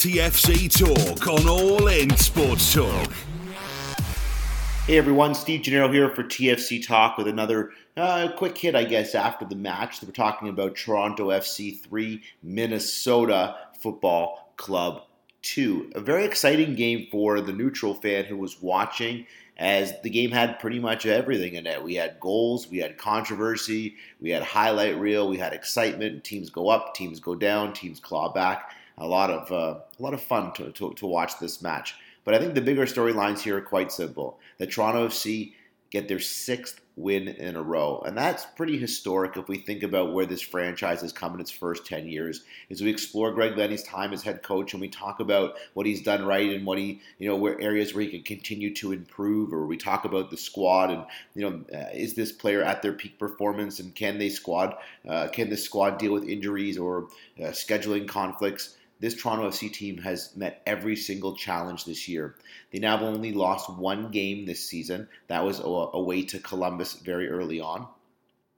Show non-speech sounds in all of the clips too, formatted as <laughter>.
TFC Talk on All In Sports Talk. Hey everyone, Steve Gennaro here for TFC Talk with another uh, quick hit, I guess, after the match. We're talking about Toronto FC 3, Minnesota Football Club 2. A very exciting game for the neutral fan who was watching as the game had pretty much everything in it. We had goals, we had controversy, we had highlight reel, we had excitement. Teams go up, teams go down, teams claw back. A lot of uh, a lot of fun to, to, to watch this match. But I think the bigger storylines here are quite simple. The Toronto FC get their sixth win in a row. And that's pretty historic if we think about where this franchise has come in its first 10 years. As we explore Greg Vanney's time as head coach and we talk about what he's done right and what he, you know, where areas where he can continue to improve, or we talk about the squad and, you know, uh, is this player at their peak performance and can they squad, uh, can this squad deal with injuries or uh, scheduling conflicts? This Toronto FC team has met every single challenge this year. They now have only lost one game this season. That was a away to Columbus very early on.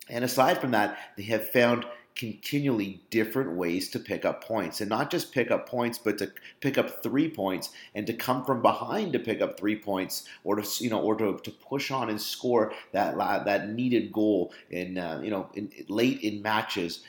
And aside from that, they have found continually different ways to pick up points and not just pick up points but to pick up three points and to come from behind to pick up three points or to you know or to, to push on and score that that needed goal in uh, you know in, late in matches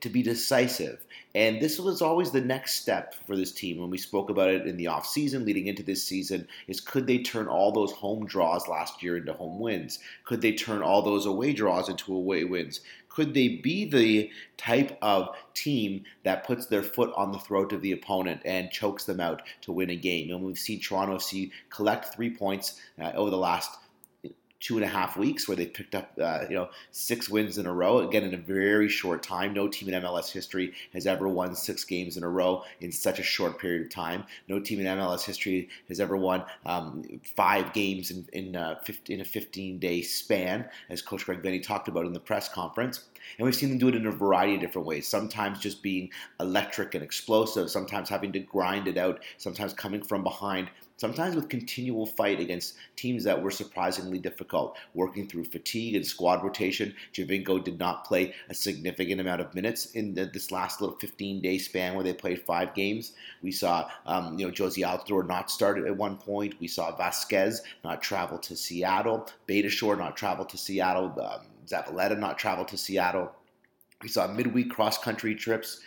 to be decisive. And this was always the next step for this team when we spoke about it in the off season leading into this season is could they turn all those home draws last year into home wins? Could they turn all those away draws into away wins? Could they be the type of team that puts their foot on the throat of the opponent and chokes them out to win a game? And we've seen Toronto FC collect three points uh, over the last two and a half weeks where they picked up uh, you know six wins in a row again in a very short time. No team in MLS history has ever won six games in a row in such a short period of time. No team in MLS history has ever won um, five games in, in, uh, 15, in a 15 day span as coach Greg Vanney talked about in the press conference. And we've seen them do it in a variety of different ways sometimes just being electric and explosive sometimes having to grind it out sometimes coming from behind sometimes with continual fight against teams that were surprisingly difficult, working through fatigue and squad rotation. Giovinco did not play a significant amount of minutes in the, this last little 15 day span where they played five games. We saw, um, you know, Jozy Altidore not start at one point. We saw Vasquez not travel to Seattle, Beitashour not travel to Seattle, um, Zavaleta not travel to Seattle. We saw midweek cross country trips.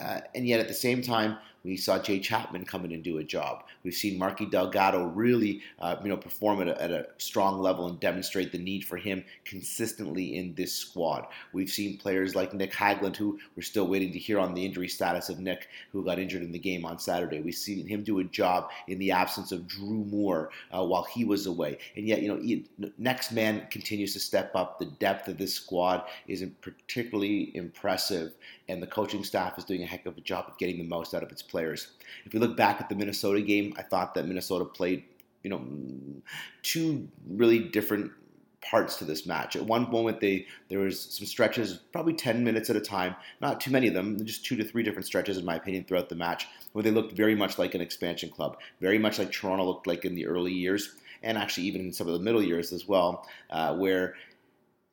Uh, and yet at the same time, we saw Jay Chapman come in and do a job. We've seen Marky Delgado really, uh, you know, perform at a, at a, strong level and demonstrate the need for him consistently in this squad. We've seen players like Nick Hagglund, who we're still waiting to hear on the injury status of Nick, who got injured in the game on Saturday. We've seen him do a job in the absence of Drew Moore uh, while he was away. And yet, you know, next man continues to step up. The depth of this squad isn't particularly impressive, and the coaching staff is doing a heck of a job of getting the most out of its players. If we look back at the Minnesota game, I thought that Minnesota played, you know, two really different parts to this match. At one moment, they there was some stretches, probably 10 minutes at a time, not too many of them, just two to three different stretches, in my opinion, throughout the match, where they looked very much like an expansion club, very much like Toronto looked like in the early years, and actually even in some of the middle years as well, uh, where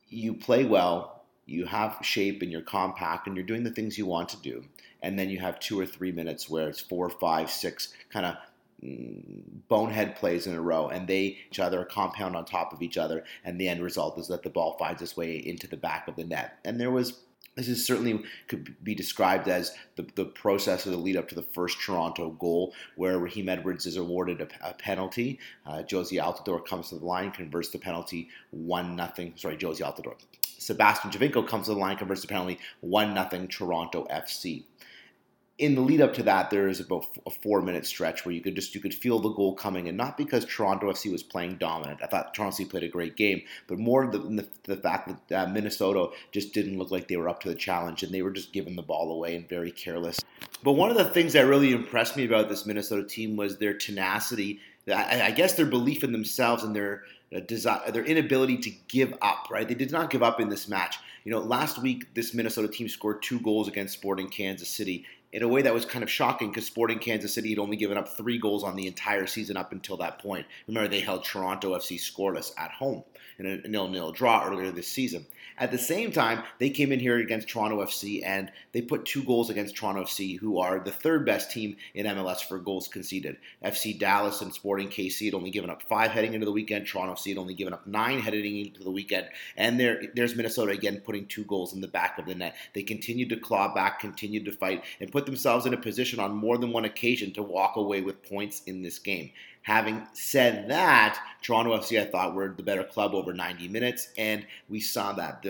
you play well, you have shape and you're compact and you're doing the things you want to do. And then you have two or three minutes where it's four, five, six kind of mm, bonehead plays in a row and they each other compound on top of each other and the end result is that the ball finds its way into the back of the net and there was this is certainly could be described as the, the process of the lead up to the first Toronto goal, where Raheem Edwards is awarded a, a penalty. Uh, Jozy Altidore comes to the line, converts the penalty one nothing. Sorry, Jozy Altidore. Sebastian Giovinco comes to the line, converts the penalty, 1 0 Toronto FC. In the lead up to that, there is about a four minute stretch where you could just you could feel the goal coming, and not because Toronto FC was playing dominant. I thought Toronto FC played a great game, but more the, the, the fact that uh, Minnesota just didn't look like they were up to the challenge, and they were just giving the ball away and very careless. But one of the things that really impressed me about this Minnesota team was their tenacity. I, I guess their belief in themselves and their desire, their inability to give up. Right, they did not give up in this match. You know, last week this Minnesota team scored two goals against Sporting Kansas City in a way that was kind of shocking because Sporting Kansas City had only given up three goals on the entire season up until that point. Remember, they held Toronto FC scoreless at home in a nil-nil draw earlier this season. At the same time, they came in here against Toronto FC and they put two goals against Toronto FC, who are the third best team in MLS for goals conceded. FC Dallas and Sporting KC had only given up five heading into the weekend. Toronto FC had only given up nine heading into the weekend. And there, there's Minnesota again putting two goals in the back of the net. They continued to claw back, continued to fight, and put themselves in a position on more than one occasion to walk away with points in this game. Having said that, Toronto FC, I thought, were the better club over 90 minutes, and we saw that.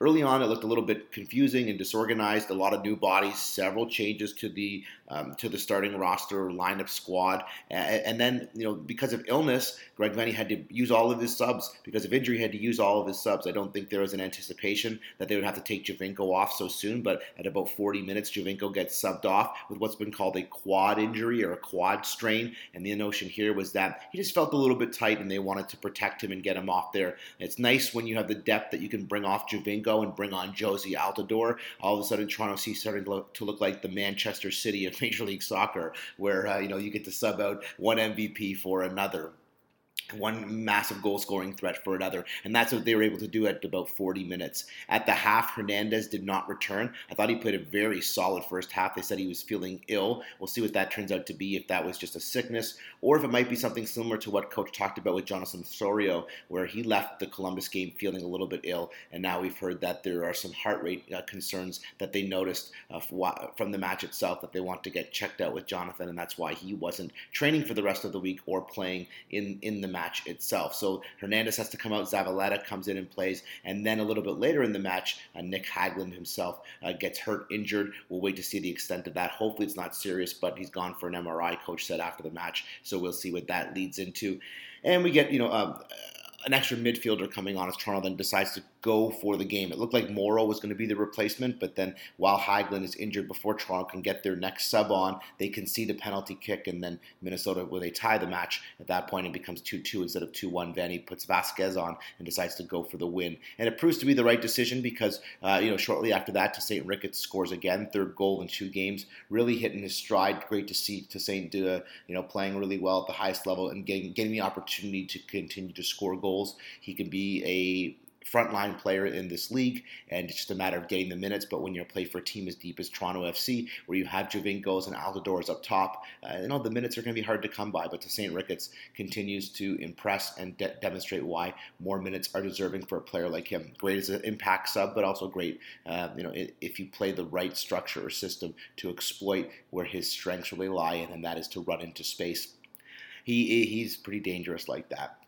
Early on, it looked a little bit confusing and disorganized. A lot of new bodies, several changes to the um, to the starting roster lineup squad, and, and, then you know because of illness, Greg Vanney had to use all of his subs. Because of injury, had to use all of his subs. I don't think there was an anticipation that they would have to take Giovinco off so soon, but at about 40 minutes, Giovinco gets subbed off with what's been called a quad injury or a quad strain, and the notion here was that he just felt a little bit tight, and they wanted to protect him and get him off there. It's nice when you have the depth that you can bring off Giovinco and bring on Jozy Altidore. All of a sudden, Toronto C starting to look, to look like the Manchester City of <laughs> Major League Soccer, where uh, you know you get to sub out one MVP for another one massive goal scoring threat for another. And that's what they were able to do at about 40 minutes. At the half, Hernandez did not return. I thought he played a very solid first half. They said he was feeling ill. We'll see what that turns out to be, if that was just a sickness or if it might be something similar to what Coach talked about with Jonathan Osorio, where he left the Columbus game feeling a little bit ill. And now we've heard that there are some heart rate uh, concerns that they noticed uh, from the match itself that they want to get checked out with Jonathan. And that's why he wasn't training for the rest of the week or playing in, in the match match itself. So Hernandez has to come out, Zavaleta comes in and plays, and then a little bit later in the match, uh, Nick Hagglund himself uh, gets hurt, injured. We'll wait to see the extent of that. Hopefully it's not serious, but he's gone for an MRI, coach said after the match. So we'll see what that leads into. And we get, you know, um, an extra midfielder coming on as Toronto then decides to go for the game. It looked like Morrow was going to be the replacement, but then while Hagglund is injured before Toronto can get their next sub on, they concede a penalty kick, and then Minnesota, where they tie the match, at that point it becomes 2 2 instead of 2 1. Vanney puts Vasquez on and decides to go for the win. And it proves to be the right decision because, uh, you know, shortly after that, Tosaint Ricketts scores again, third goal in two games, really hitting his stride. Great to see Tosaint Uh, you know, playing really well at the highest level and getting, getting the opportunity to continue to score goals. He can be a frontline player in this league, and it's just a matter of getting the minutes. But when you play for a team as deep as Toronto FC, where you have Giovincos and Altidores up top, uh, you know the minutes are going to be hard to come by. But Tosaint Ricketts continues to impress and de- demonstrate why more minutes are deserving for a player like him. Great as an impact sub, but also great, uh, you know, if you play the right structure or system to exploit where his strengths really lie and that is to run into space. He he's pretty dangerous like that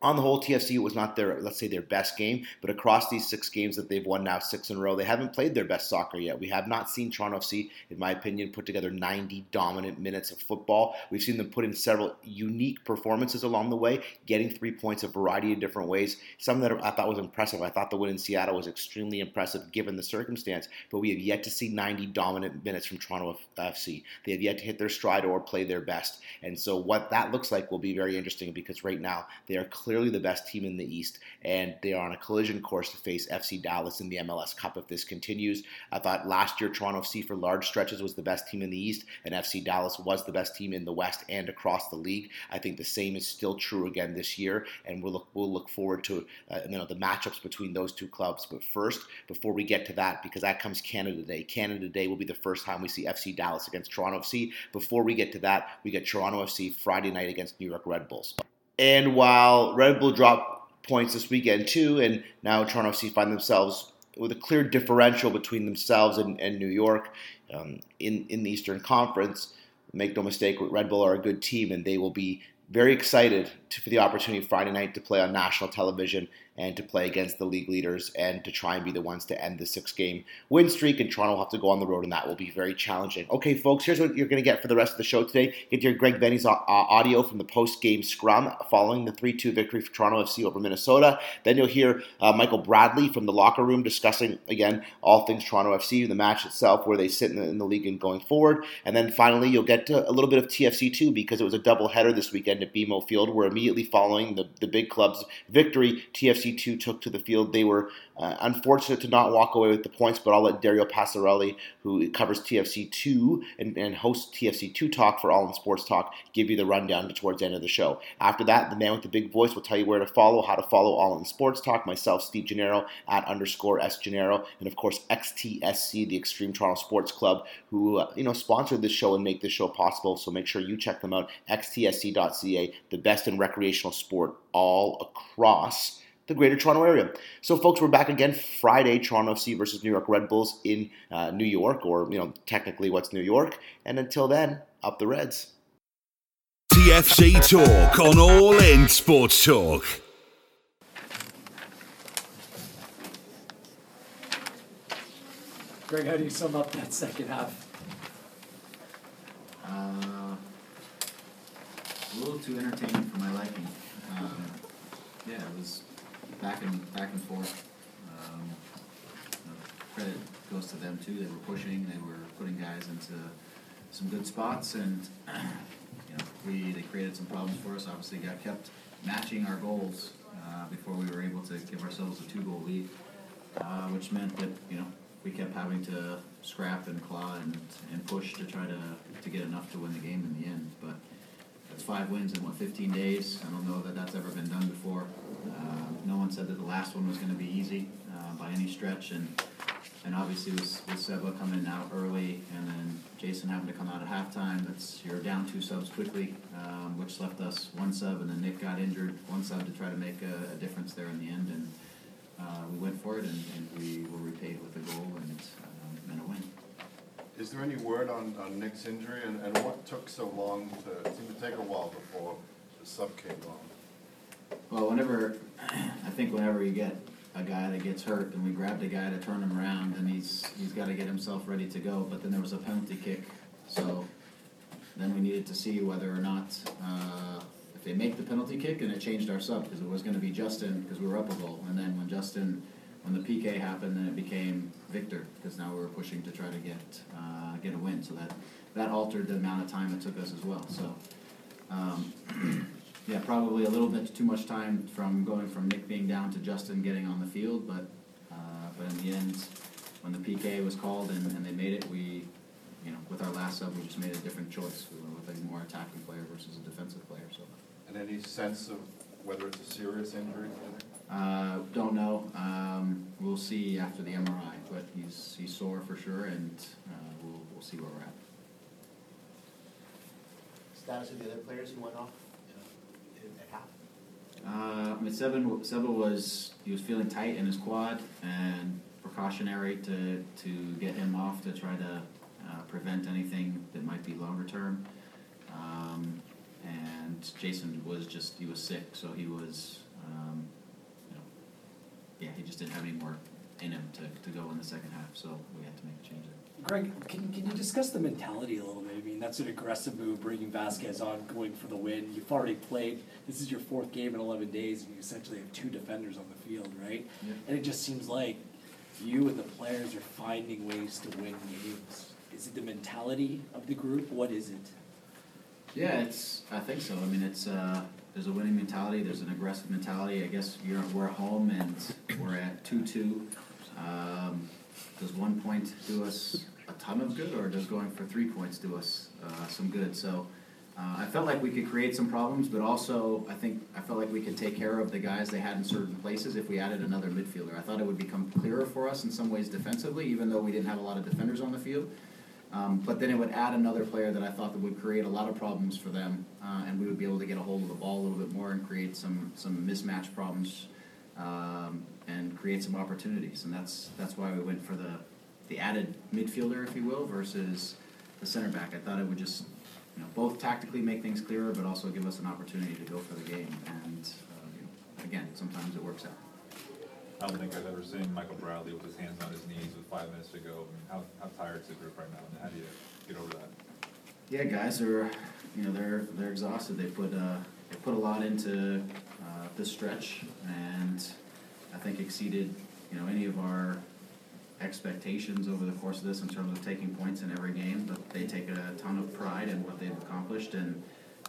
on the whole, TFC was not their, let's say, their best game, but across these six games that they've won now, six in a row, they haven't played their best soccer yet. We have not seen Toronto FC, in my opinion, put together 90 dominant minutes of football. We've seen them put in several unique performances along the way, getting three points a variety of different ways. Some that I thought was impressive. I thought the win in Seattle was extremely impressive given the circumstance, but we have yet to see 90 dominant minutes from Toronto FC. They have yet to hit their stride or play their best. And so what that looks like will be very interesting because right now they are clearly the best team in the East, and they are on a collision course to face FC Dallas in the MLS Cup if this continues. I thought last year Toronto FC for large stretches was the best team in the East, and FC Dallas was the best team in the West and across the league. I think the same is still true again this year, and we'll look we'll look forward to uh, you know the matchups between those two clubs. But first, before we get to that, because that comes Canada Day. Canada Day will be the first time we see FC Dallas against Toronto FC. Before we get to that, we get Toronto FC Friday night against New York Red Bulls. And while Red Bull dropped points this weekend too, and now Toronto FC find themselves with a clear differential between themselves and, and New York um, in, in the Eastern Conference. Make no mistake, Red Bull are a good team, and they will be very excited to, for the opportunity Friday night to play on national television and to play against the league leaders and to try and be the ones to end the six game win streak. And Toronto will have to go on the road, and that will be very challenging. Okay, folks, here's what you're going to get for the rest of the show today. Get your Greg Vanney's uh, audio from the post game scrum following the 3 2 victory for Toronto FC over Minnesota. Then you'll hear uh, Michael Bradley from the locker room discussing, again, all things Toronto FC, the match itself, where they sit in the, in the league and going forward. And then finally, you'll get a little bit of TFC too, because it was a double header this weekend at BMO Field, where immediately following the, the big club's victory, TFC TFC2 took to the field. They were uh, unfortunate to not walk away with the points, but I'll let Dario Passarelli, who covers TFC2 and, and hosts TFC2 Talk for All in Sports Talk, give you the rundown towards the end of the show. After that, the man with the big voice will tell you where to follow, how to follow All in Sports Talk, myself, Steve Gennaro, at underscore S Gennaro, and of course XTSC, the Extreme Toronto Sports Club, who uh, you know sponsored this show and make this show possible. So make sure you check them out. XTSC.ca, the best in recreational sport all across the Greater Toronto Area. So, folks, we're back again Friday, Toronto FC versus New York Red Bulls in uh, New York, or you know, technically, what's New York? And until then, up the Reds. TFC Talk on All In Sports Talk. Greg, how do you sum up that second half? Uh, a little too entertaining for my liking. Um, yeah, it was back and back and forth. Um, credit goes to them too. They were pushing. They were putting guys into some good spots, and <clears throat> you know, we they created some problems for us. Obviously, got kept matching our goals uh, before we were able to give ourselves a two-goal lead, uh, which meant that you know we kept having to scrap and claw and, and push to try to, to get enough to win the game in the end. But that's five wins in what 15 days. I don't know that that's ever been done before. Uh, no one said that the last one was going to be easy uh, by any stretch, and and obviously with, with Seba coming out early and then Jason having to come out at halftime, that's you're down two subs quickly, um, which left us one sub, and then Nick got injured, one sub to try to make a, a difference there in the end, and uh, we went for it, and, and we were repaid with a goal and, um, and a win. Is there any word on, on Nick's injury and, and what took so long to, it seemed to take a while before the sub came on? Well, whenever, I think whenever you get a guy that gets hurt and we grabbed a guy to turn him around and he's, he's gotta get himself ready to go, but then there was a penalty kick, so then we needed to see whether or not, uh, if they make the penalty kick and it changed our sub, because it was gonna be Justin, because we were up a goal, and then when Justin, when the PK happened, then it became Victor, because now we were pushing to try to get, uh, get a win, so that, that altered the amount of time it took us as well, so. Um, yeah, probably a little bit too much time from going from Nick being down to Justin getting on the field, but, uh, but in the end, when the PK was called and, and they made it, we, you know, with our last sub, we just made a different choice. We went with a more attacking player versus a defensive player, so. And any sense of whether it's a serious injury? Uh, don't know, um, we'll see after the MRI, but he's, he's sore for sure, and, uh, we'll, we'll see where we're at. Status of the other players who went off half. Uh, I mean, Seba, Seba was he was feeling tight in his quad and precautionary to to get him off to try to uh, prevent anything that might be longer term. Um, and Jason was just he was sick, so he was um, you know yeah he just didn't have any more in him to, to go in the second half, so we had to make a change there. Greg, can, can you discuss the mentality a little bit? I mean, that's an aggressive move, bringing Vasquez on, going for the win. You've already played. This is your fourth game in 11 days, and you essentially have two defenders on the field, right? Yeah. And it just seems like you and the players are finding ways to win games. Is it the mentality of the group? What is it? Yeah, it's. I think so. I mean, it's. Uh, there's a winning mentality. There's an aggressive mentality. I guess you're. We're at home and we're at two-two. Um, does one point do us a ton of good, or does going for three points do us uh, some good? So. Uh, I felt like we could create some problems, but also I think I felt like we could take care of the guys they had in certain places if we added another midfielder. I thought it would become clearer for us in some ways defensively, even though we didn't have a lot of defenders on the field. Um, but then it would add another player that I thought that would create a lot of problems for them, uh, and we would be able to get a hold of the ball a little bit more and create some some mismatch problems, um, and create some opportunities. And that's that's why we went for the the added midfielder, if you will, versus the center back. I thought it would just you know both tactically make things clearer, but also give us an opportunity to go for the game. And uh, you know, again, sometimes it works out. I don't think I've ever seen Michael Bradley with his hands on his knees with five minutes to go. I mean, how, how tired is the group right now, and how do you get over that? Yeah, guys are, you know, they're they're exhausted. They put uh, they put a lot into uh, this stretch, and I think exceeded, you know, any of our expectations over the course of this in terms of taking points in every game. But they take a ton of pride in what they've accomplished, and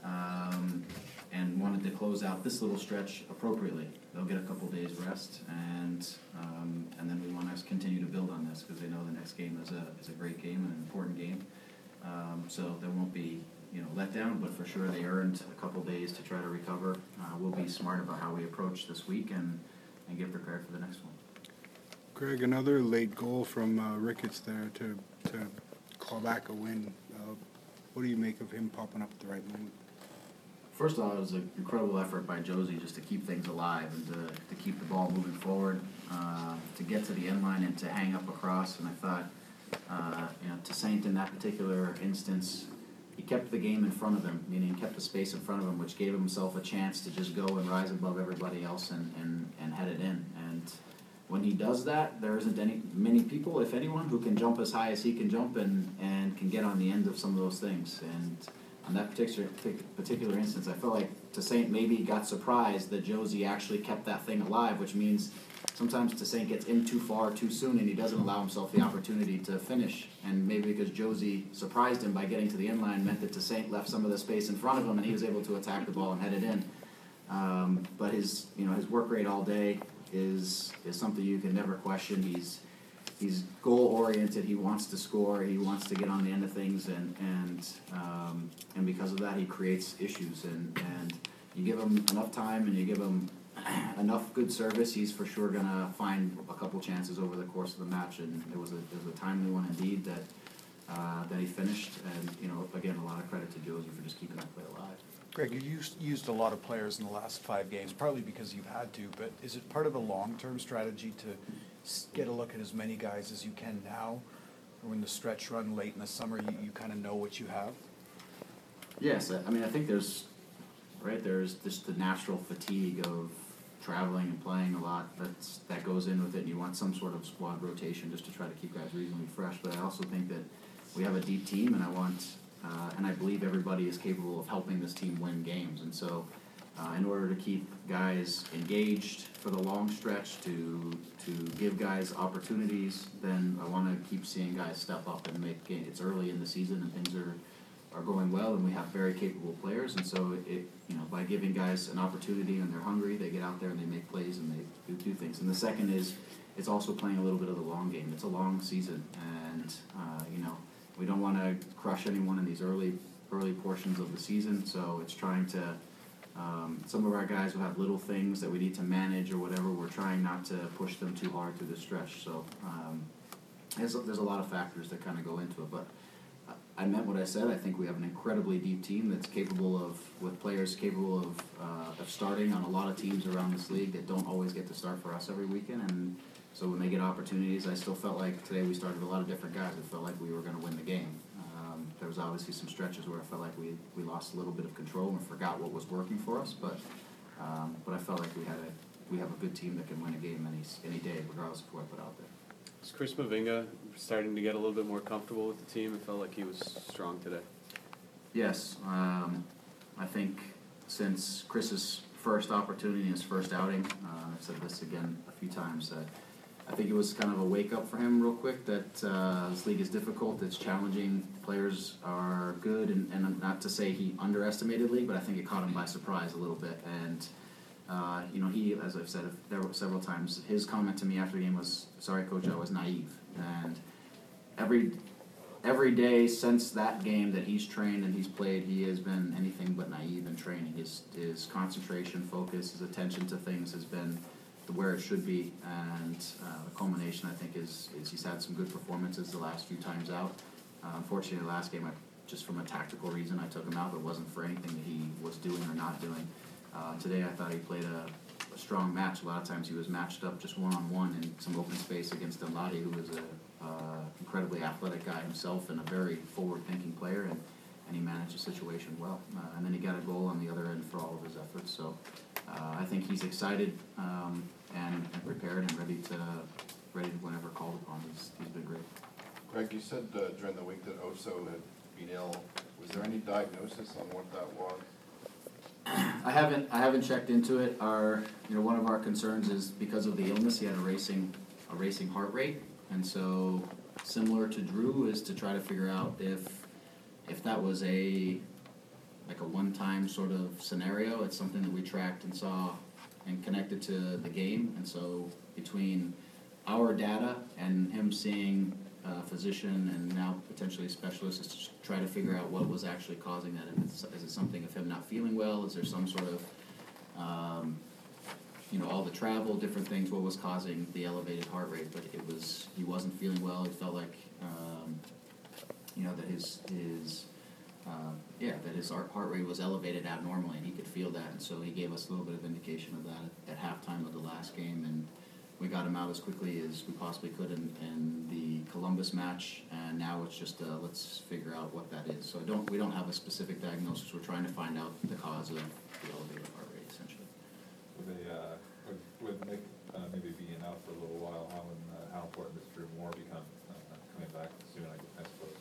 um, and wanted to close out this little stretch appropriately. They'll get a couple days rest, and um, and then we want to continue to build on this because they know the next game is a is a great game and an important game. Um, so there won't be you know let down, but for sure they earned a couple days to try to recover. Uh, we'll be smart about how we approach this week and and get prepared for the next one. Greg, another late goal from uh, Ricketts there to to claw back a win. Uh, what do you make of him popping up at the right moment? First of all, it was an incredible effort by Jozy just to keep things alive and to, to keep the ball moving forward, uh, to get to the end line and to hang up across. And I thought, uh, you know, Tosaint in that particular instance, he kept the game in front of him, meaning kept the space in front of him, which gave himself a chance to just go and rise above everybody else and, and, and head it in. And when he does that, there isn't any many people, if anyone, who can jump as high as he can jump and, and can get on the end of some of those things. And on that particular particular instance, I felt like Tosaint maybe got surprised that Jozy actually kept that thing alive, which means sometimes Tosaint gets in too far too soon and he doesn't allow himself the opportunity to finish. And maybe because Jozy surprised him by getting to the end line meant that Tosaint left some of the space in front of him and he was able to attack the ball and head it in. Um, but his you know his work rate all day is is something you can never question. He's he's goal oriented. He wants to score. He wants to get on the end of things, and and um, and because of that, he creates issues. And and you give him enough time, and you give him <clears throat> enough good service, he's for sure gonna find a couple chances over the course of the match. And it was a it was a timely one indeed that. Uh, that he finished, and you know, again, a lot of credit to Jozy for just keeping that play alive. Greg, you used, used a lot of players in the last five games, partly because you've had to, but is it part of a long-term strategy to get a look at as many guys as you can now? Or in the stretch run late in the summer, you, you kind of know what you have? Yes, I I mean, I think there's, right, there's just the natural fatigue of traveling and playing a lot that's, that goes in with it, and you want some sort of squad rotation just to try to keep guys reasonably fresh, but I also think that we have a deep team, and I want, uh, and I believe everybody is capable of helping this team win games, and so, uh, in order to keep guys engaged for the long stretch, to, to give guys opportunities, then I wanna keep seeing guys step up and make, it's early in the season and things are, are going well and we have very capable players. And so it you know by giving guys an opportunity and they're hungry they get out there and they make plays and they do, do things. And the second is it's also playing a little bit of the long game. It's a long season and uh, you know we don't want to crush anyone in these early early portions of the season. So it's trying to um, some of our guys will have little things that we need to manage or whatever. We're trying not to push them too hard through the stretch. So um, there's, there's a lot of factors that kind of go into it but I meant what I said. I think we have an incredibly deep team that's capable of, with players capable of, uh, of starting on a lot of teams around this league that don't always get to start for us every weekend. And so when they get opportunities, I still felt like today we started a lot of different guys. It felt like we were going to win the game. Um, there was obviously some stretches where I felt like we, we lost a little bit of control and forgot what was working for us. But um, but I felt like we had a we have a good team that can win a game any any day, regardless of who I put out there. Is Chris Mavinga starting to get a little bit more comfortable with the team? It felt like he was strong today. Yes, um, I think since Chris's first opportunity, his first outing, uh, I've said this again a few times, that I think it was kind of a wake up for him real quick that uh, this league is difficult, it's challenging, players are good, and, and not to say he underestimated league, but I think it caught him by surprise a little bit. And uh, you know, he, as I've said several times, his comment to me after the game was, "Sorry, coach, I was naive." And every every day since that game that he's trained and he's played, he has been anything but naive in training. His his concentration, focus, his attention to things has been where it should be, and uh, the culmination I think is is he's had some good performances the last few times out. Uh, unfortunately, the last game, I, just from a tactical reason, I took him out. But it wasn't for anything that he was doing or not doing. Uh, today, I thought he played a strong match. A lot of times, he was matched up just one on one in some open space against Danladi, who is a uh, incredibly athletic guy himself and a very forward-thinking player, and, and he managed the situation well. Uh, and then he got a goal on the other end for all of his efforts. So uh, I think he's excited um, and, and prepared and ready to ready to whenever called upon. He's, he's been great. Greg, you said uh, during the week that Oso had been ill. Was there any diagnosis on what that was? I haven't I haven't checked into it. Our you know one of our concerns is because of the illness he had a racing a racing heart rate, and so similar to Drew is to try to figure out if if that was a like a one-time sort of scenario. It's something that we tracked and saw and connected to the game. And so between our data and him seeing a physician and now potentially a specialist is to try to figure out what was actually causing that. It's, is it something of him not feeling well? Is there some sort of, um, you know, all the travel, different things, what was causing the elevated heart rate? But it was, he wasn't feeling well. He felt like, um, you know, that his, his, uh, yeah, that his heart rate was elevated abnormally, and he could feel that, and so he gave us a little bit of indication of that at, at halftime of the last game, and we got him out as quickly as we possibly could in, in the Columbus match, and now it's just, uh, let's figure out what that is. So I don't, we don't have a specific diagnosis, we're trying to find out the cause of the elevated heart rate, essentially. With a, uh, with, with Nick, uh, maybe being out for a little while, how, uh, how important does Drew Moore become, uh, coming back soon, I I suppose?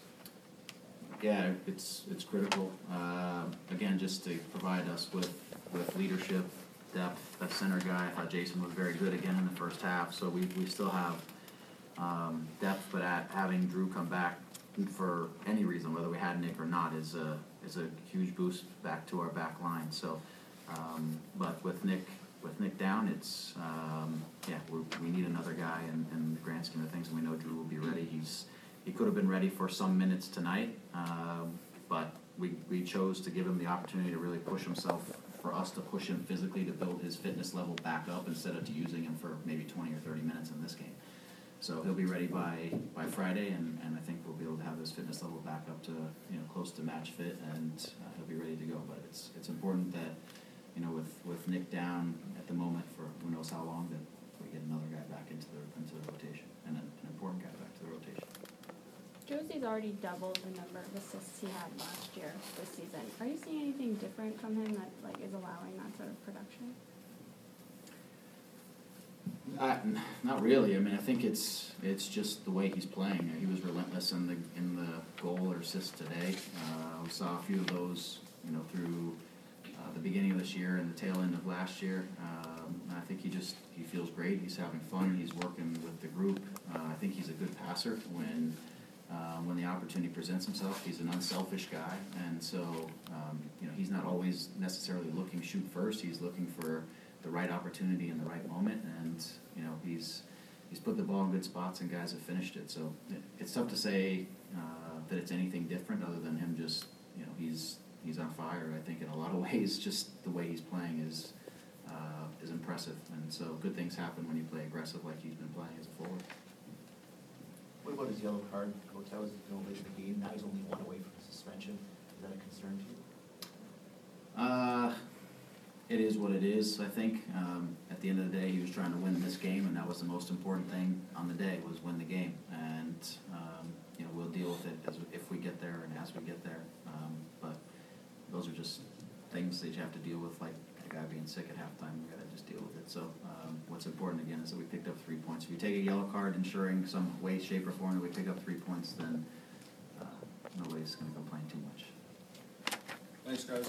Yeah, it's, it's critical. Uh, Again, just to provide us with, with leadership, depth, that center guy, I thought Jason was very good again in the first half, so we, we still have um, depth, but at, having Drew come back for any reason, whether we had Nick or not, is a, is a huge boost back to our back line, so. um, But with Nick, with Nick down, it's, um, yeah, we, we need another guy in, in the grand scheme of things, and we know Drew will be ready. He's, he could have been ready for some minutes tonight, um, but we, we chose to give him the opportunity to really push himself, for us to push him physically to build his fitness level back up instead of to using him for maybe twenty or thirty minutes in this game. So he'll be ready by, by Friday, and, and I think we'll be able to have his fitness level back up to, you know, close to match fit, and uh, he'll be ready to go. But it's, it's important that, you know, with, with Nick down at the moment for who knows how long, that we get another guy back into the, into the rotation, and an, an important guy back to the rotation. Jozy's already doubled the number of assists he had last year this season. Are you seeing anything different from him that like is allowing that sort of production? Uh, not really. I mean, I think it's it's just the way he's playing. He was relentless in the in the goal or assist today. Uh, we saw a few of those, you know, through uh, the beginning of this year and the tail end of last year. Um, I think he just he feels great. He's having fun. He's working with the group. Uh, I think he's a good passer when. Uh, when the opportunity presents himself, he's an unselfish guy, and so um, you know he's not always necessarily looking shoot first. He's looking for the right opportunity in the right moment, and you know he's he's put the ball in good spots, and guys have finished it. So it, it's tough to say uh, that it's anything different other than him just you know he's he's on fire. I think in a lot of <laughs> ways, just the way he's playing is uh, is impressive, and so good things happen when you play aggressive like he's been playing as a forward. What about his yellow card, coach? That was late in the game. Now he's only one away from suspension. Is that a concern to you? Uh, it is what it is. I think um, at the end of the day, he was trying to win this game, and that was the most important thing on the day was win the game. And um, you know we'll deal with it as if we get there and as we get there. Um, but those are just things that you have to deal with, like a guy being sick at halftime. We got to just deal with it. So um, what's important again is that we picked up three points. If you take a yellow card, ensuring some way, shape, or form that we pick up three points, then uh, nobody's going to complain too much. Thanks, guys.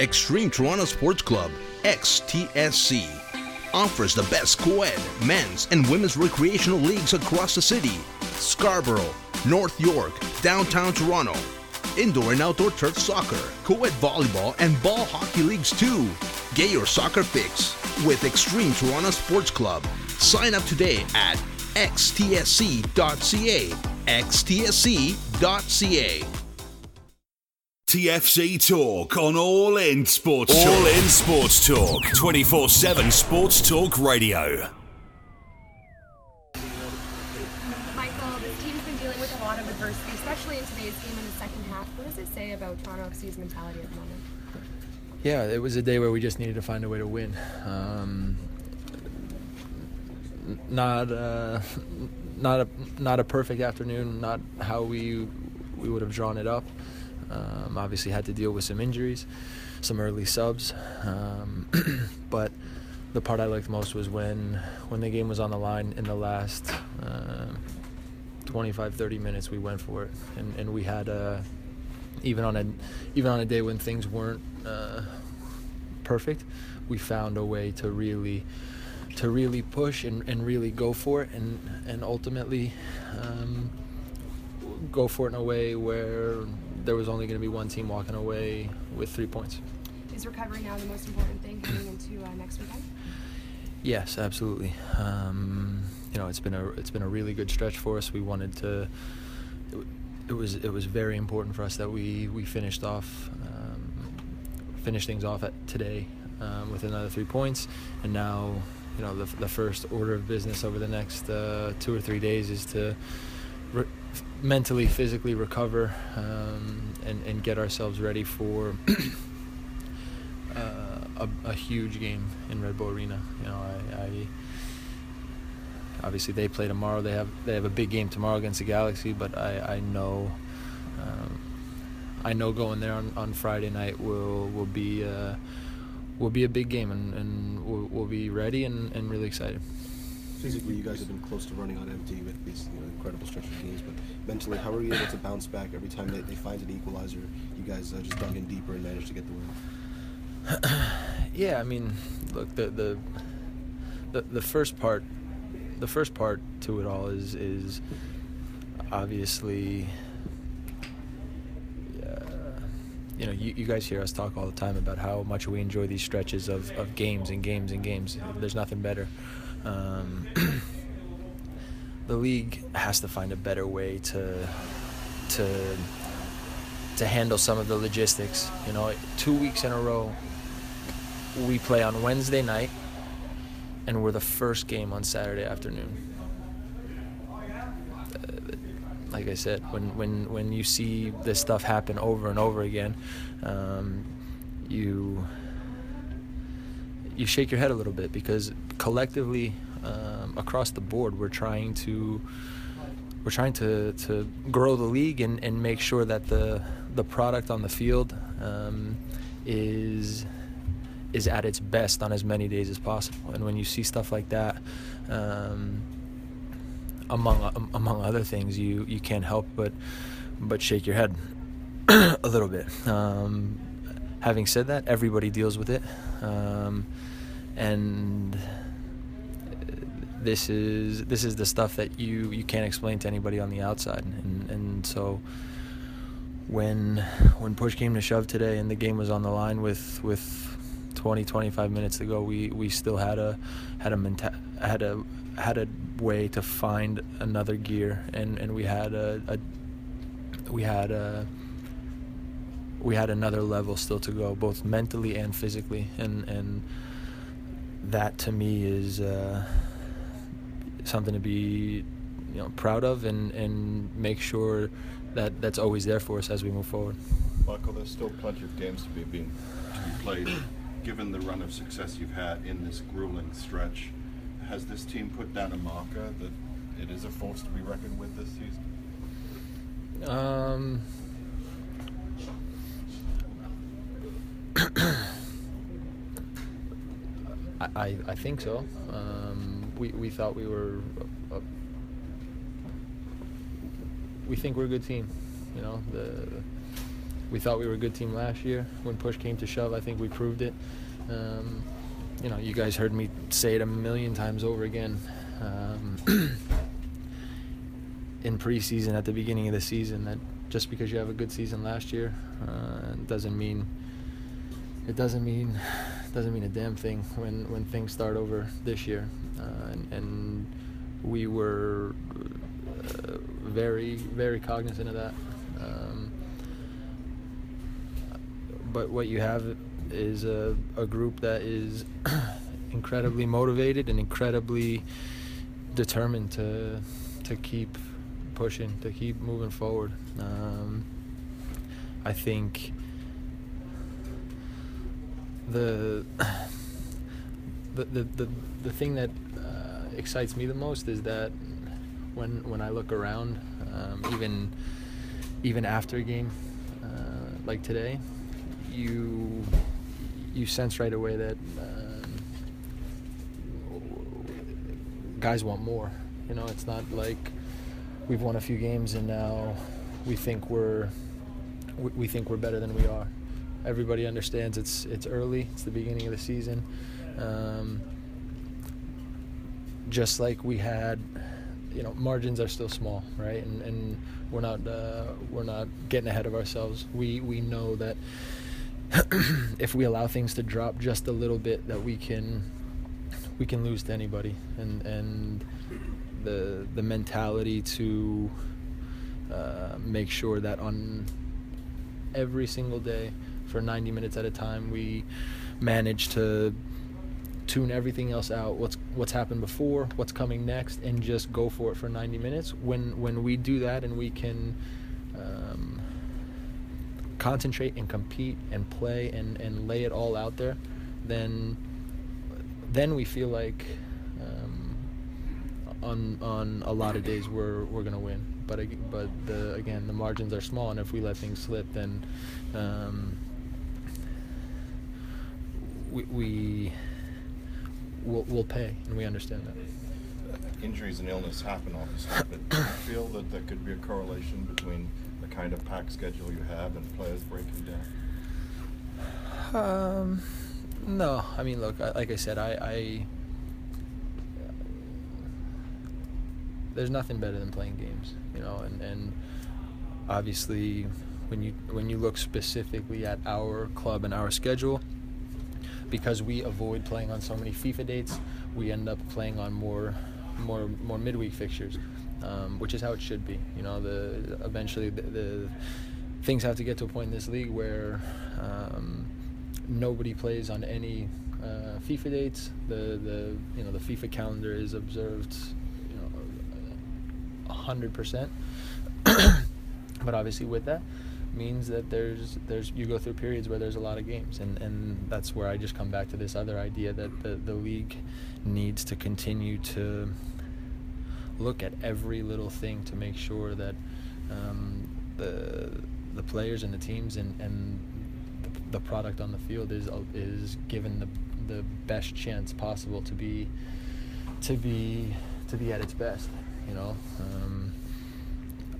Extreme Toronto Sports Club, XTSC, offers the best co-ed, men's, and women's recreational leagues across the city. Scarborough, North York, downtown Toronto. Indoor and outdoor turf soccer, co-ed volleyball, and ball hockey leagues too. Get your soccer fix with Extreme Toronto Sports Club. Sign up today at xtsc.ca. xtsc.ca. TFC Talk on All In Sports Talk. All In Sports Talk. 24 7 Sports Talk Radio. Michael, this team's been dealing with a lot of adversity, especially in today's game in the second half. What Toronto mentality at the moment? Yeah, it was a day where we just needed to find a way to win. Um, not uh, <laughs> not a not a perfect afternoon. Not how we we would have drawn it up. Um, obviously, had to deal with some injuries, some early subs, um, <clears throat> but the part I liked most was when when the game was on the line in the last uh, 25, 30 minutes. We went for it, and, and we had a even on a even on a day when things weren't uh, perfect, we found a way to really to really push and, and really go for it and and ultimately um, go for it in a way where there was only going to be one team walking away with three points. Is recovery now the most important thing heading into uh, next weekend? Yes, absolutely. Um, you know, it's been a it's been a really good stretch for us. We wanted to. It, was it was very important for us that we we finished off um, finished things off at today um, with another three points, and now you know the, the first order of business over the next uh, two or three days is to re- mentally physically recover um, and and get ourselves ready for. <coughs> uh, a, a, huge game in Red Bull Arena. You know, I, I, obviously they play tomorrow. They have they have a big game tomorrow against the Galaxy, but I, I know um, I know going there on, on Friday night will will be uh, will be a big game, and, and we'll, we'll be ready and, and really excited. Physically, you guys have been close to running on empty with these you know, incredible stretch of games, but mentally, how are you able to bounce back every time they, they find an equalizer? You guys uh, just dug in deeper and managed to get the win. <clears throat> yeah, I mean, look, the, the the the first part, the first part to it all is is obviously, uh, you know, you, you guys hear us talk all the time about how much we enjoy these stretches of, of games and games and games. There's nothing better. Um, <clears throat> the league has to find a better way to to to handle some of the logistics. You know, two weeks in a row, we play on Wednesday night, and we're the first game on Saturday afternoon. Uh, like I said, when when when you see this stuff happen over and over again, um, you you shake your head a little bit because collectively um, across the board we're trying to we're trying to, to grow the league and, and make sure that the the product on the field um, is is at its best on as many days as possible. And when you see stuff like that, um, among um, among other things, you, you can't help but but shake your head <clears throat> a little bit. Um, having said that, everybody deals with it, um, and this is this is the stuff that you you can't explain to anybody on the outside, and and so when when push came to shove today and the game was on the line with with 20 25 minutes ago, we we still had a had a menta- had a had a way to find another gear and and we had a, a we had a we had another level still to go both mentally and physically and and that to me is uh, something to be you know proud of and and make sure that that's always there for us as we move forward. Michael, there's still plenty of games to be being to be played. Given the run of success you've had in this grueling stretch, has this team put down a marker that it is a force to be reckoned with this season? Um. I, I, think so. Um, we, we thought we were a, a we think we're a good team. You know, the we thought we were a good team last year. When push came to shove, I think we proved it. Um, you know, you guys heard me say it a million times over again. Um, <clears throat> in preseason, at the beginning of the season, that just because you have a good season last year uh, doesn't mean it doesn't mean doesn't mean a damn thing when when things start over this year. Uh, and, and we were uh, very, very cognizant of that. Um, but what you have is a, a group that is <clears throat> incredibly motivated and incredibly determined to to keep pushing, to keep moving forward. Um, I think the the the the, the thing that uh, excites me the most is that when when I look around, um, even even after a game uh, like today, you you sense right away that um, guys want more. You know, it's not like we've won a few games and now we think we're we, we think we're better than we are. Everybody understands it's it's early. It's the beginning of the season. Um, just like we had you know margins are still small, right? And and we're not uh, we're not getting ahead of ourselves. We we know that <clears throat> if we allow things to drop just a little bit, that we can we can lose to anybody. And and the the mentality to uh, make sure that on every single day for 90 minutes at a time we manage to tune everything else out what's what's happened before what's coming next and just go for it for 90 minutes when when we do that and we can um, concentrate and compete and play and and lay it all out there then then we feel like um, on on a lot of days we're we're gonna win. But but the again the margins are small and if we let things slip then um, we, we will we'll pay and we understand that. Injuries and illness happen, obviously, but you feel that there could be a correlation between kind of pack schedule you have and players breaking down? Um, no, I mean, look, like I said, I, I there's nothing better than playing games, you know, and, and obviously when you when you look specifically at our club and our schedule, because we avoid playing on so many FIFA dates, we end up playing on more more more midweek fixtures, um, which is how it should be. You know, the eventually the, the things have to get to a point in this league where um, nobody plays on any uh, FIFA dates. The the you know the FIFA calendar is observed, you know, hundred percent. <coughs> But obviously, with that means that there's there's you go through periods where there's a lot of games, and and that's where I just come back to this other idea that the the league needs to continue to look at every little thing to make sure that um, the the players and the teams and and the, product on the field is is given the the best chance possible to be to be to be at its best you know? Um,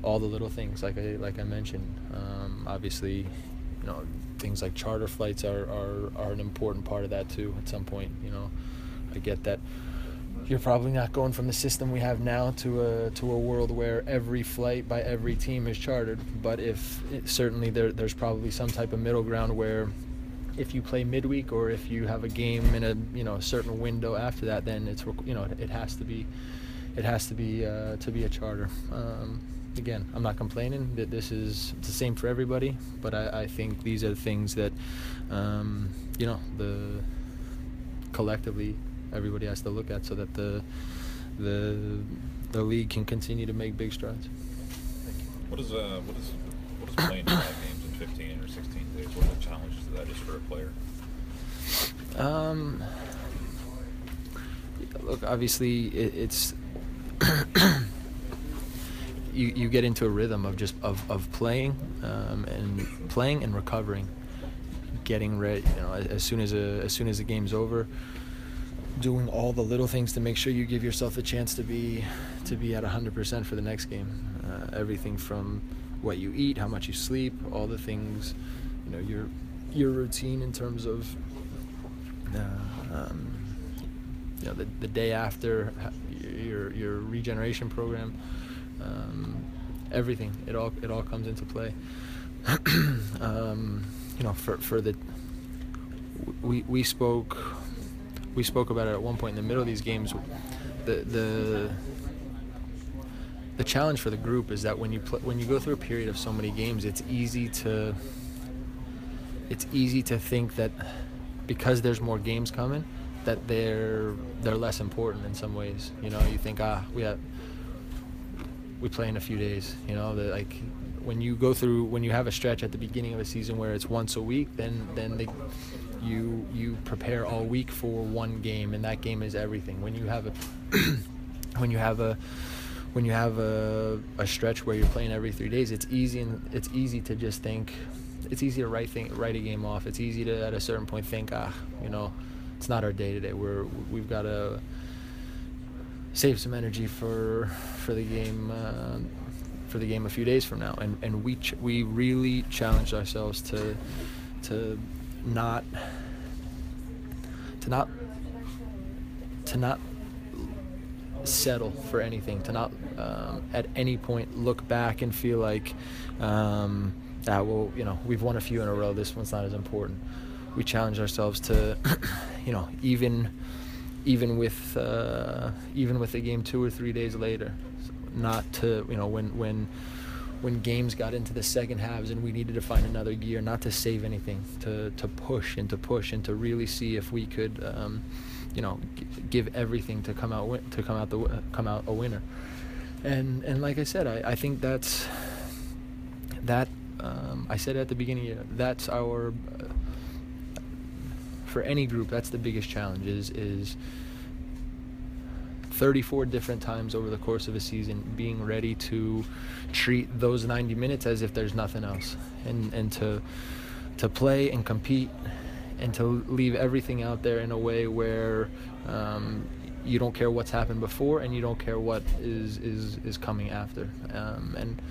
all the little things like I like I mentioned um, obviously you know things like charter flights are, are are an important part of that too at some point you know? I get that you're probably not going from the system we have now to a to a world where every flight by every team is chartered. But if it, certainly there, there's probably some type of middle ground where if you play midweek or if you have a game in a you know certain window after that, then it's you know it has to be it has to be uh, to be a charter. Um, again, I'm not complaining that this is the same for everybody, but I, I think these are the things that um, you know the collectively everybody has to look at so that the the the league can continue to make big strides. What is uh what is what is playing five games in fifteen or sixteen days? What are the challenges that is for a player? Um, look, obviously, it, it's <coughs> you you get into a rhythm of just of, of playing um, and playing and recovering, getting ready. You know, as, as soon as a as soon as the game's over, doing all the little things to make sure you give yourself a chance to be to be at 100% for the next game. Uh, everything from what you eat, how much you sleep, all the things, you know, your your routine in terms of uh, um, you know the, the day after your your regeneration program um, everything it all it all comes into play <clears throat> um, you know for for the we we spoke we spoke about it at one point in the middle of these games the the the challenge for the group is that when you when you go through a period of so many games it's easy to it's easy to think that because there's more games coming that they're they're less important in some ways. You know, you think ah we have we play in a few days. You know, the, like when you go through when you have a stretch at the beginning of a season where it's once a week, then then they, you you prepare all week for one game, and that game is everything. When you have a <clears throat> when you have a when you have a, a stretch where you're playing every three days, it's easy and it's easy to just think it's easy to write thing, write a game off. It's easy to at a certain point think, ah, you know, it's not our day today. We're we've got to save some energy for for the game uh, for the game a few days from now. And and we ch- we really challenged ourselves to to not to not to not settle for anything, to not um, at any point look back and feel like, um, ah, well, you know, we've won a few in a row. This one's not as important. We challenge ourselves to, <coughs> you know, even even with uh, even with the game two or three days later, not to you know when when when games got into the second halves and we needed to find another gear, not to save anything, to to push and to push and to really see if we could, um, you know, g- give everything to come out win- to come out the w- come out a winner. And and like I said, I, I think that's that. Um, I said at the beginning, that's our uh, for any group. That's the biggest challenge. Is is 34 different times over the course of a season being ready to treat those 90 minutes as if there's nothing else. And and to to play and compete and to leave everything out there in a way where um, you don't care what's happened before and you don't care what is is is coming after. Um, and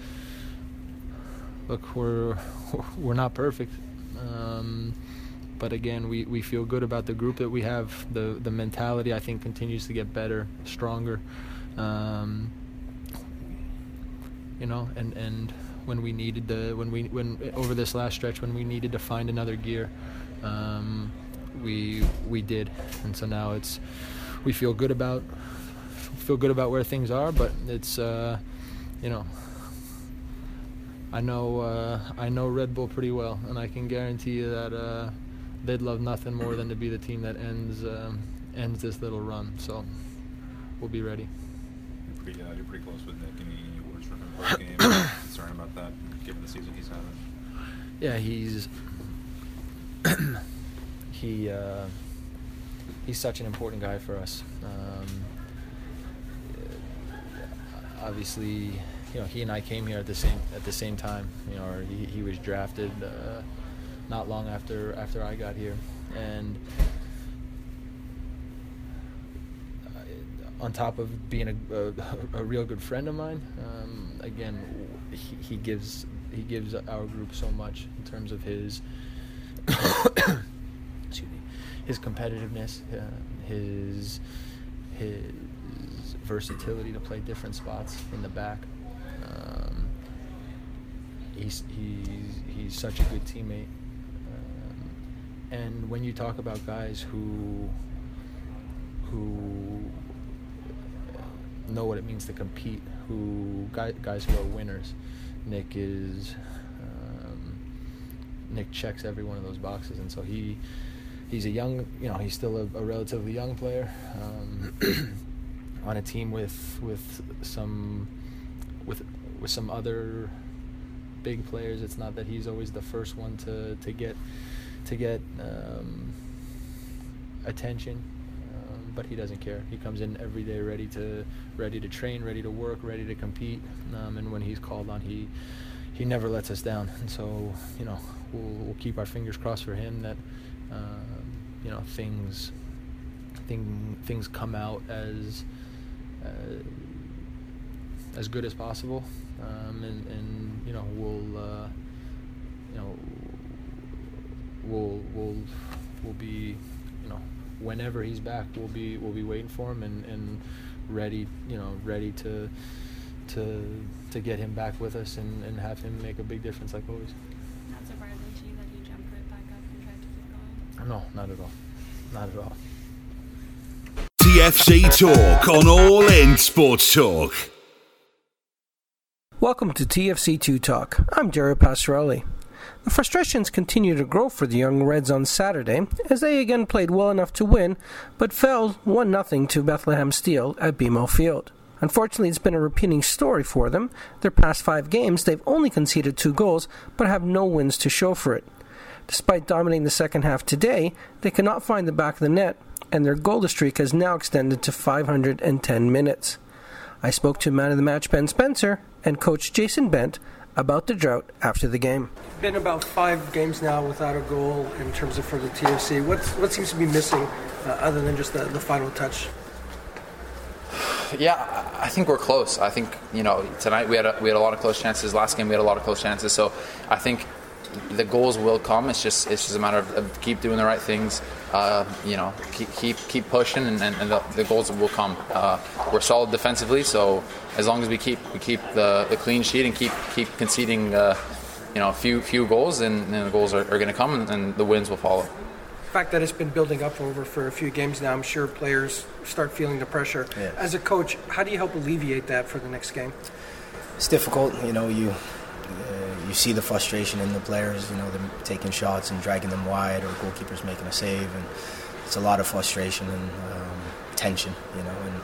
look we're <laughs> we're not perfect. Um, but again, we, we feel good about the group that we have. The the mentality I think continues to get better, stronger. Um, you know, and, and when we needed to when we when over this last stretch when we needed to find another gear, um, we we did, and so now it's we feel good about feel good about where things are, but it's uh, you know I know uh, I know Red Bull pretty well, and I can guarantee you that uh, they'd love nothing more than to be the team that ends um, ends this little run. So we'll be ready. You're pretty, uh, you're pretty close with Nick. Any words from him post game? <coughs> Concern about that, given the season he's having? Yeah, he's <coughs> he uh, he's such an important guy for us. Um, obviously, you know, he and I came here at the same at the same time. You know, or he, he was drafted uh, not long after after I got here, and uh, on top of being a, a, a real good friend of mine, um, again, he, he gives he gives our group so much in terms of his <coughs> excuse me, his competitiveness, uh, his his versatility to play different spots in the back. Um, he's he's he's such a good teammate. And when you talk about guys who who know what it means to compete, who guys who are winners, Nick is um, Nick checks every one of those boxes, and so he he's a young, you know, he's still a, a relatively young player um, <coughs> on a team with with some with with some other big players. It's not that he's always the first one to to get to get um, attention. Um, but he doesn't care. He comes in every day ready to ready to train, ready to work, ready to compete. Um, and when he's called on, he he never lets us down. And so you know we'll, we'll keep our fingers crossed for him that um, you know things thing, things come out as uh, as good as possible. Um, and, and you know we'll uh, you know we'll we'll we'll be you know whenever he's back we'll be we'll be waiting for him and, and ready you know ready to to to get him back with us and, and have him make a big difference like always. Not surprising to you that he jumped right back up and tried to keep going. No, not at all. Not at all. TFC Talk on All In Sports Talk. Welcome to TFC2 Talk. I'm Jerry Passarelli. Frustrations continue to grow for the Young Reds on Saturday as they again played well enough to win, but fell 1 0 to Bethlehem Steel at BMO Field. Unfortunately, it's been a repeating story for them. Their past five games, they've only conceded two goals, but have no wins to show for it. Despite dominating the second half today, they cannot find the back of the net, and their goal streak has now extended to 510 minutes. I spoke to man of the match Ben Spencer and coach Jason Bent about the drought after the game. Been about five games now without a goal in terms of for the TFC. What what seems to be missing uh, other than just the, the final touch? Yeah, I I think we're close. I think you know tonight we had a, we had a lot of close chances. Last game we had a lot of close chances. So I think the goals will come. It's just it's just a matter of, of keep doing the right things. uh, you know, keep keep, keep pushing, and, and, and the, the, goals will come. Uh, we're solid defensively, so as long as we keep we keep the, the clean sheet and keep keep conceding, uh, you know, a few few goals, and, and the goals are, are going to come, and, and the wins will follow. The fact that it's been building up over for a few games now, I'm sure players start feeling the pressure. Yeah. As a coach, how do you help alleviate that for the next game? It's difficult, you know. You you see the frustration in the players, you know, them taking shots and dragging them wide, or goalkeepers making a save, and it's a lot of frustration and um, tension, you know. And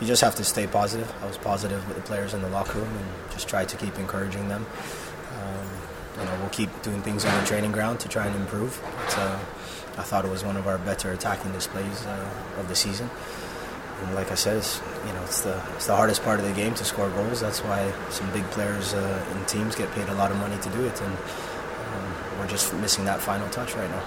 you just have to stay positive. I was positive with the players in the locker room and just try to keep encouraging them. Um, you know, we'll keep doing things on the training ground to try and improve. But, uh, I thought it was one of our better attacking displays uh, of the season. And like I said, it's, you know, it's the it's the hardest part of the game to score goals. That's why some big players uh, in teams get paid a lot of money to do it, and um, we're just missing that final touch right now.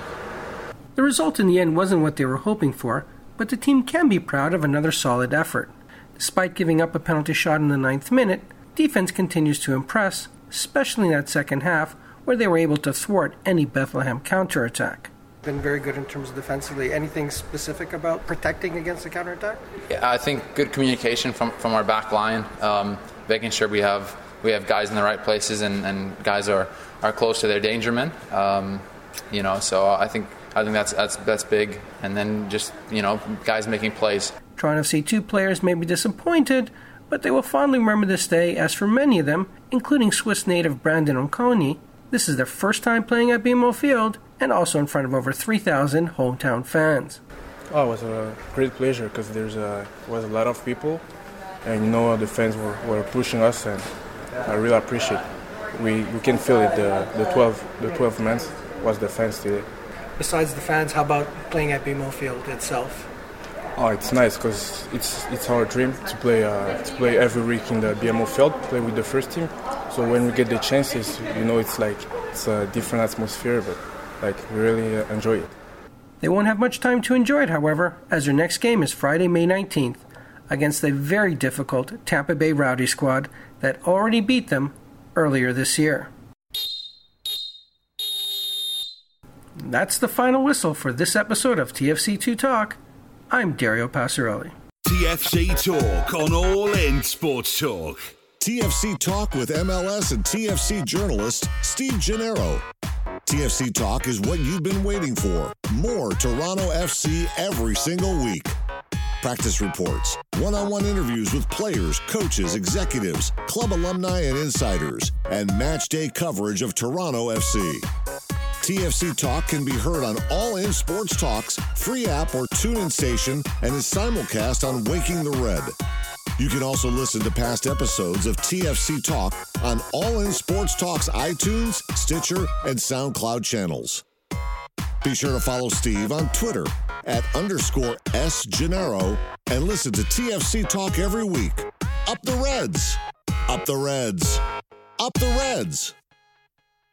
The result in the end wasn't what they were hoping for, but the team can be proud of another solid effort. Despite giving up a penalty shot in the ninth minute, defense continues to impress, especially in that second half, where they were able to thwart any Bethlehem counterattack been very good in terms of defensively. Anything specific about protecting against the counterattack? Yeah, I think good communication from, from our back line, um, making sure we have we have guys in the right places and, and guys are, are close to their danger men. Um, you know, so I think I think that's that's that's big. And then just you know, guys making plays. Toronto FC two players may be disappointed, but they will fondly remember this day. As for many of them, including Swiss native Brandon Okoni, this is their first time playing at BMO Field and also in front of over 3,000 hometown fans. Oh, it was a great pleasure because there's a was a lot of people, and you know the fans were, were pushing us, and I really appreciate. It. We we can feel it. The the 12 the 12 men was the fans today. Besides the fans, how about playing at BMO Field itself? Oh, it's nice because it's it's our dream to play uh, to play every week in the BMO Field, play with the first team. So when we get the chances, you know, it's like it's a different atmosphere, but like really uh, enjoy it. They won't have much time to enjoy it, however, as their next game is Friday, May 19th, against a very difficult Tampa Bay Rowdy squad that already beat them earlier this year. That's the final whistle for this episode of TFC2 Talk. I'm Dario Passarelli. TFC Talk on All In Sports Talk. TFC Talk with MLS and TFC journalist Steve Gennaro. TFC Talk is what you've been waiting for. More Toronto FC every single week. Practice reports, one on one interviews with players, coaches, executives, club alumni, and insiders, and match day coverage of Toronto FC. TFC Talk can be heard on All In Sports Talks, free app or TuneIn station, and is simulcast on Waking the Red. You can also listen to past episodes of TFC Talk on All In Sports Talk's iTunes, Stitcher, and SoundCloud channels. Be sure to follow Steve on Twitter at underscore S Gennaro and listen to TFC Talk every week. Up the Reds! Up the Reds! Up the Reds!